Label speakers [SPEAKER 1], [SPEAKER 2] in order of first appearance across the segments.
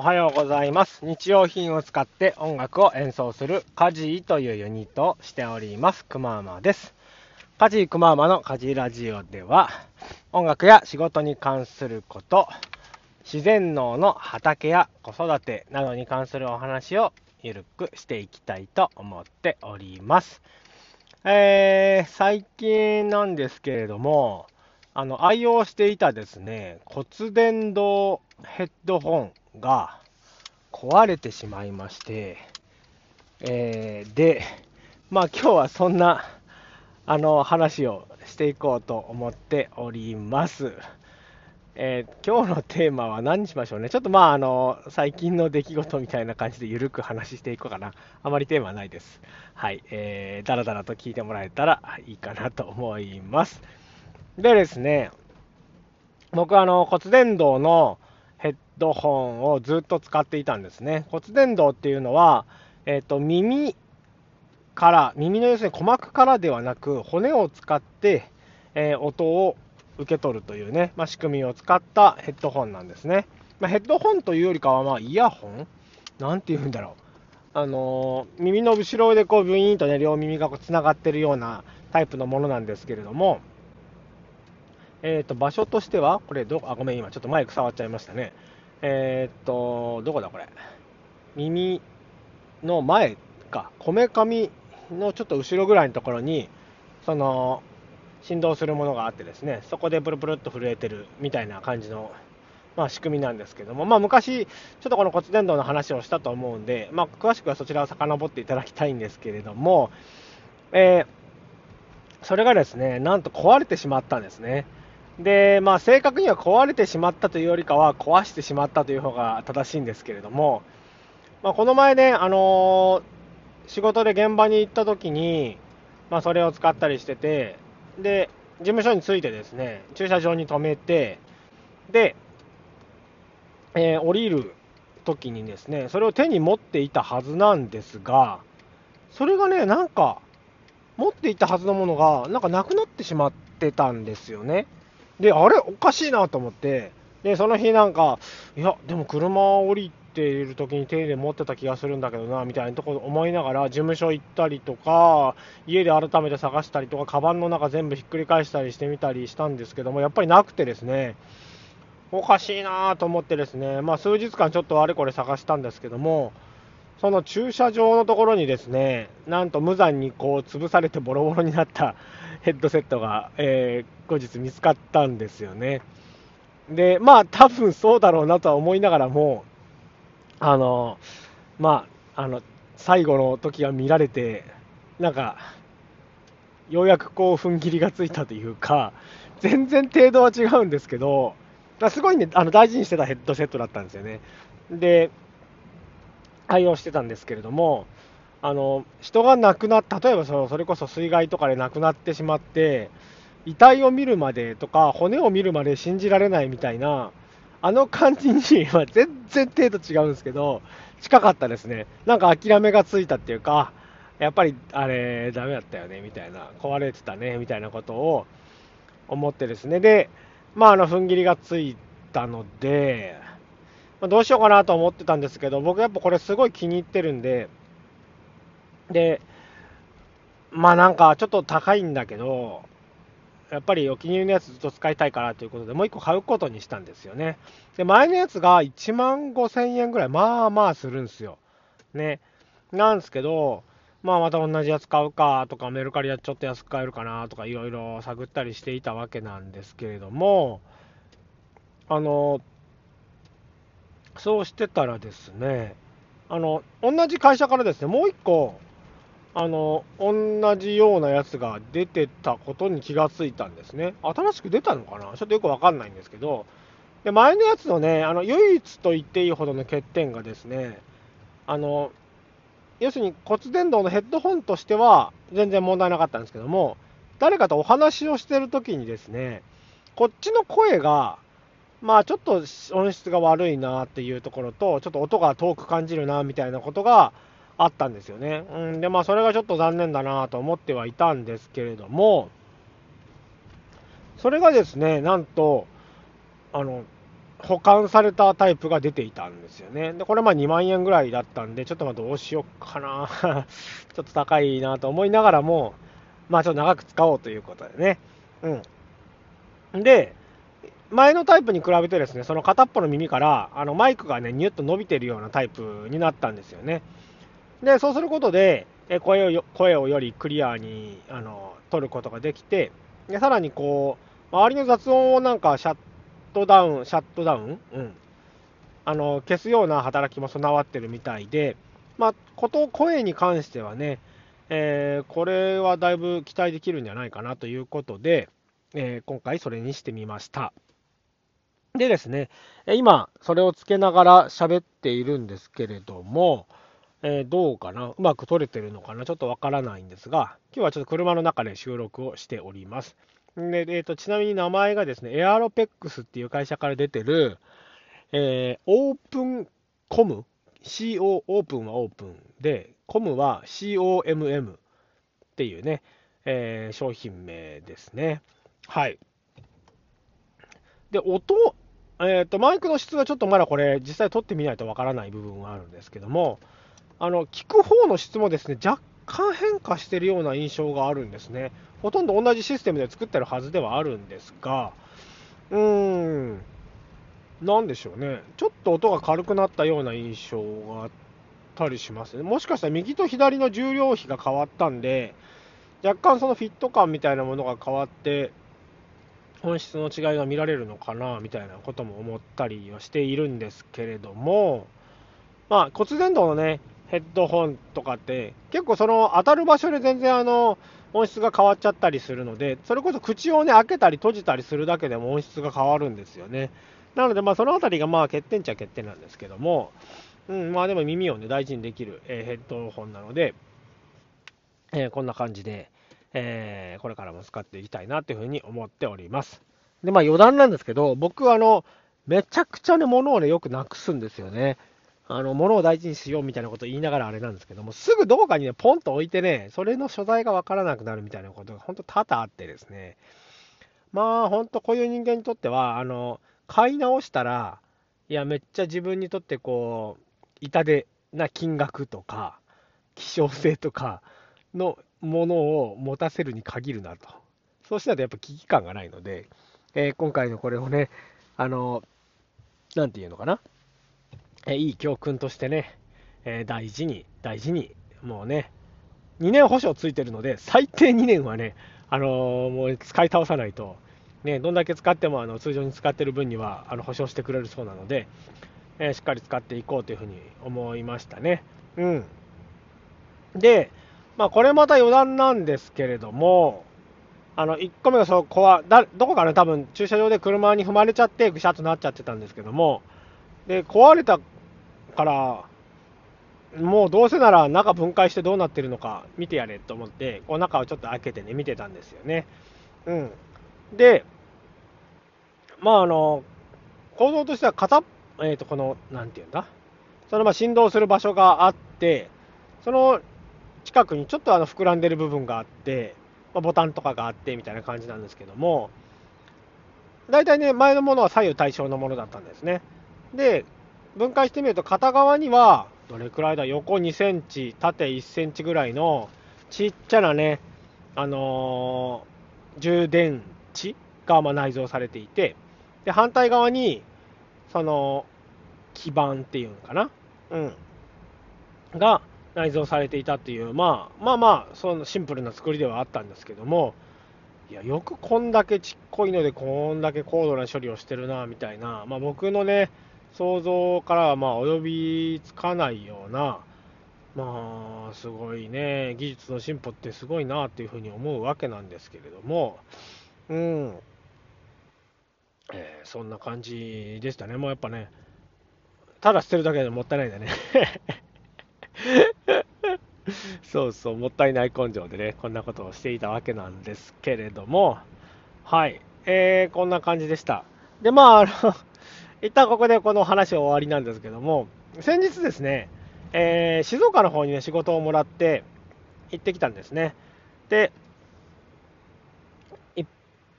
[SPEAKER 1] おはようございます。日用品を使って音楽を演奏するカジーというユニットをしております。くまーまです。カジーくまーまのカジーラジオでは、音楽や仕事に関すること、自然農の畑や子育てなどに関するお話をゆるくしていきたいと思っております。えー、最近なんですけれども、あの、愛用していたですね、骨伝導ヘッドホンが壊れてしまいまして、えーで、まあ今日はそんな、あの、話をしていこうと思っております。えー今日のテーマは何にしましょうね。ちょっとまあ、あの、最近の出来事みたいな感じでゆるく話していこうかな。あまりテーマはないです。はい。えー、だらだらと聞いてもらえたらいいかなと思います。でですね、僕はあの骨伝導のヘッドホンをずっと使っていたんですね。骨伝導っていうのは、えっ、と、耳から、耳の要するに鼓膜からではなく、骨を使って、えー音を受け取るというね、まあ、仕組みを使ったヘッドホンなんですね。まあ、ヘッドホンというよりかは、まあ、イヤホン？なんて言うんだろう。あのー耳の後ろでこう、ブイーンとね、両耳がこうつながってるようなタイプのものなんですけれども、えっ、と、場所としては、これど、あ、ごめん、今ちょっとマイク触っちゃいましたね。えっ、と、どこだこれ？耳の前か、こめかみのちょっと後ろぐらいのところに、その、振動するものがあってですね、そこでブルブルっと震えてるみたいな感じの、まあ、仕組みなんですけども、まあ、昔、ちょっとこの骨伝導の話をしたと思うんで、まあ、詳しくはそちらを遡っていただきたいんですけれども、えーそれがですね、なんと壊れてしまったんですね。で、まあ、正確には壊れてしまったというよりかは、壊してしまったという方が正しいんですけれども、まあ、この前ね、あのー仕事で現場に行った時に、まあ、それを使ったりしてて、で、事務所に着いてですね、駐車場に止めて、で、えー降りる時にですね、それを手に持っていたはずなんですが、それがね、なんか、持っていたはずのものが、なんかなくなってしまってたんですよね。で、あれ、おかしいなと思って、で、その日なんか、いや、でも車降りている時に手で持ってた気がするんだけどな、みたいなところ思いながら、事務所行ったりとか、家で改めて探したりとか、カバンの中全部ひっくり返したりしてみたりしたんですけども、やっぱりなくてですね、おかしいなと思ってですね、まあ数日間ちょっとあれこれ探したんですけども、その駐車場のところにですね、なんと無残にこう潰されてボロボロになった ヘッドセットが、えー後日見つかったんですよね。で、まあ多分そうだろうなとは思いながらも、あの、まあ、あの、最後の時が見られて、なんか、ようやくこう踏ん切りがついたというか、全然程度は違うんですけど、すごいね、あの大事にしてたヘッドセットだったんですよね。で、愛用してたんですけれども、あの人が亡くなっ例えばそのそれこそ水害とかで亡くなってしまって、遺体を見るまでとか、骨を見るまで信じられないみたいな、あの感じに 全然程度違うんですけど、近かったですね。なんか諦めがついたっていうか、やっぱりあれ、ダメだったよねみたいな、壊れてたねみたいなことを思ってですね、で、まあ、あの踏ん切りがついたので、まどうしようかなと思ってたんですけど、僕やっぱこれすごい気に入ってるんで、で、まあなんかちょっと高いんだけど、やっぱりお気に入りのやつずっと使いたいからということで、もう1個買うことにしたんですよね。で、前のやつが1万5千円ぐらい、まあまあするんですよ。ね。なんですけど、まあまた同じやつ買うかとか、メルカリでちょっと安く買えるかなとか、いろいろ探ったりしていたわけなんですけれども、あの、そうしてたらですね、あの、同じ会社からですね、もう1個、あの、同じようなやつが出てたことに気がついたんですね。新しく出たのかな？ちょっとよくわかんないんですけど、で、前のやつのね、あの、唯一と言っていいほどの欠点がですね、あの、要するに骨伝導のヘッドホンとしては全然問題なかったんですけども、誰かとお話をしてるときにですね、こっちの声が、まあちょっと音質が悪いなっていうところと、ちょっと音が遠く感じるなみたいなことがあったんですよね。うん、で、まあそれがちょっと残念だなと思ってはいたんですけれども、それがですね、なんと、あの、保管されたタイプが出ていたんですよね。で、これまあ2万円ぐらいだったんで、ちょっとまあどうしようかな ちょっと高いなと思いながらも、まあちょっと長く使おうということでね。うん。で、前のタイプに比べてですね、その片っぽの耳からあのマイクがね、ニュッと伸びてるようなタイプになったんですよね。で、そうすることで、声を声をよりクリアにあの取ることができて、でさらにこう、周りの雑音をなんかシャットダウン、シャットダウン、うん、あの消すような働きも備わってるみたいで、まあ、こと声に関してはね、えー、これはだいぶ期待できるんじゃないかなということで、えー、今回それにしてみました。でですね、今、それをつけながら喋っているんですけれども、えー、どうかな？うまく撮れてるのかな？ちょっとわからないんですが、今日はちょっと車の中で収録をしております。で、えーと、ちなみに名前がですね、エアロペックスっていう会社から出てる、えー、オープンコム ?CO、オープンはオープンで、コムは COMM っていうね、えー、商品名ですね。はい。で、音、えーと、マイクの質はちょっとまだこれ、実際撮ってみないとわからない部分はあるんですけども、あの聞く方の質もですね若干変化しているような印象があるんですね。ほとんど同じシステムで作ってるはずではあるんですが、うーん、なんでしょうね、ちょっと音が軽くなったような印象があったりしますね。もしかしたら右と左の重量比が変わったんで、若干そのフィット感みたいなものが変わって、本質の違いが見られるのかなみたいなことも思ったりはしているんですけれども、まあ、骨伝導のね、ヘッドホンとかって、結構その当たる場所で全然あの音質が変わっちゃったりするので、それこそ口をね、開けたり閉じたりするだけでも音質が変わるんですよね。なので、まあ、そのあたりがまあ欠点っちゃ欠点なんですけども、うん、まあでも耳をね、大事にできる、え、ヘッドホンなので、え、こんな感じで、えー、これからも使っていきたいなというふうに思っております。で、まあ余談なんですけど、僕あの、めちゃくちゃね、物をね、よくなくすんですよね。あの、物を大事にしようみたいなことを言いながらあれなんですけども、すぐどこかにね、ポンと置いてね、それの所在がわからなくなるみたいなことが本当多々あってですね、まあ、本当こういう人間にとっては、あの、買い直したら、いや、めっちゃ自分にとってこう、痛手な金額とか、希少性とかのものを持たせるに限るなと。そうしないとやっぱ危機感がないので、えー、今回のこれをね、あの、なんていうのかな？えいい教訓としてね、え大事に、大事に、もうね、2年保証ついてるので、最低2年はね、あの、もう使い倒さないと、ね、どんだけ使ってもあの通常に使ってる分にはあの保証してくれるそうなので、え、しっかり使っていこうというふうに思いましたね。うん。で、まあ、これまた余談なんですけれども、あの1個目がそこわだどこかね、多分駐車場で車に踏まれちゃって、ぐしゃっとなっちゃってたんですけども、で壊れたから、もうどうせなら中分解してどうなってるのか見てやれと思って、こう中をちょっと開けてね、見てたんですよね。うん。で、まああの、構造としては片、えっ、ー、と、この、なんていうんだ、そのまあ振動する場所があって、その近くにちょっとあの膨らんでる部分があって、まあ、ボタンとかがあってみたいな感じなんですけども、大体ね、前のものは左右対称のものだったんですね。で、分解してみると片側にはどれくらいだ横2センチ縦1センチぐらいのちっちゃなねあのー、充電池がま内蔵されていてで反対側にその基板っていうのかな？うんが内蔵されていたっていう、まあ、まあまあそのシンプルな作りではあったんですけどもいやよくこんだけちっこいのでこんだけ高度な処理をしてるなみたいな、まあ、僕のね想像からはまあ及びつかないような、まあ、すごいね、技術の進歩ってすごいなっていうふうに思うわけなんですけれども、うん、えー、そんな感じでしたね、もうやっぱね、ただ捨てるだけでもったいないんだね。そうそう、もったいない根性でね、こんなことをしていたわけなんですけれども、はい、えー、こんな感じでした。で、まあ、あの 一旦ここでこの話は終わりなんですけども、先日ですね、えー、静岡の方にね、仕事をもらって行ってきたんですね。で、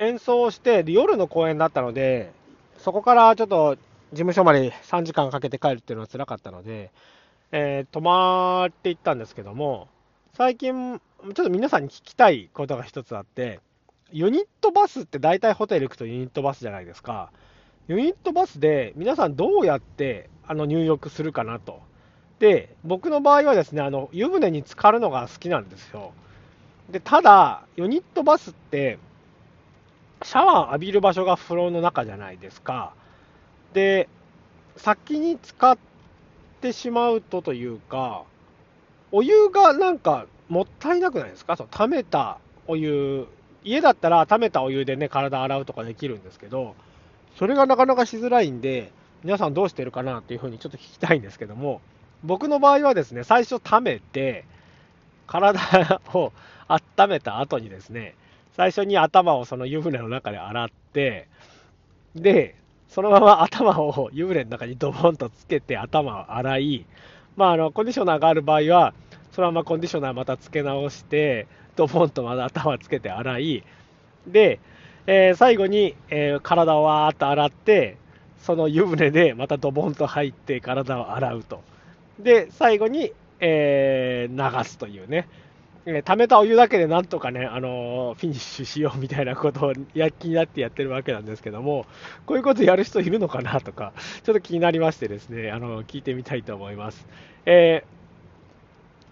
[SPEAKER 1] 演奏して、夜の公演だったので、そこからちょっと事務所まで3時間かけて帰るっていうのは辛かったので、えー、泊まって行ったんですけども、最近、ちょっと皆さんに聞きたいことが一つあって、ユニットバスって大体ホテル行くとユニットバスじゃないですか。ユニットバスで皆さんどうやってあの入浴するかなと。で、僕の場合はですね、あの湯船に浸かるのが好きなんですよ。で、ただ、ユニットバスって、シャワー浴びる場所が風呂の中じゃないですか。で、先に使ってしまうとというか、お湯がなんかもったいなくないですか？その溜めたお湯、家だったら溜めたお湯でね、体洗うとかできるんですけど、それがなかなかしづらいんで、皆さんどうしてるかなっていうふうにちょっと聞きたいんですけども、僕の場合はですね、最初溜めて、体を温めた後にですね、最初に頭をその湯船の中で洗って、で、そのまま頭を湯船の中にドボンとつけて頭を洗い、まあ、あのコンディショナーがある場合は、そのままコンディショナーまたつけ直して、ドボンとまた頭つけて洗い、で、えー、最後に、えー、体をわーっと洗って、その湯船でまたドボンと入って体を洗うと。で、最後に、えー、流すというね、え溜めたお湯だけでなんとかね、あのー、フィニッシュしようみたいなことを躍起になってやってるわけなんですけども、こういうことやる人いるのかなとか、ちょっと気になりましてですね、あのー、聞いてみたいと思います。え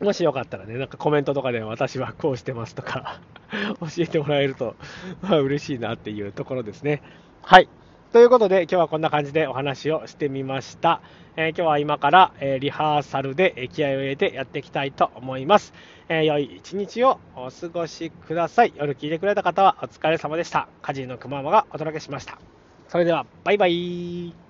[SPEAKER 1] ー、もしよかったらね、なんかコメントとかで私はこうしてますとか 教えてもらえると、まあ、嬉しいなっていうところですね。はい。ということで、今日はこんな感じでお話をしてみました。えー、今日は今から、え、リハーサルで気合を入れてやっていきたいと思います。えー、良い一日をお過ごしください。夜聞いてくれた方はお疲れ様でした。家事のくままがお届けしました。それでは、バイバイ。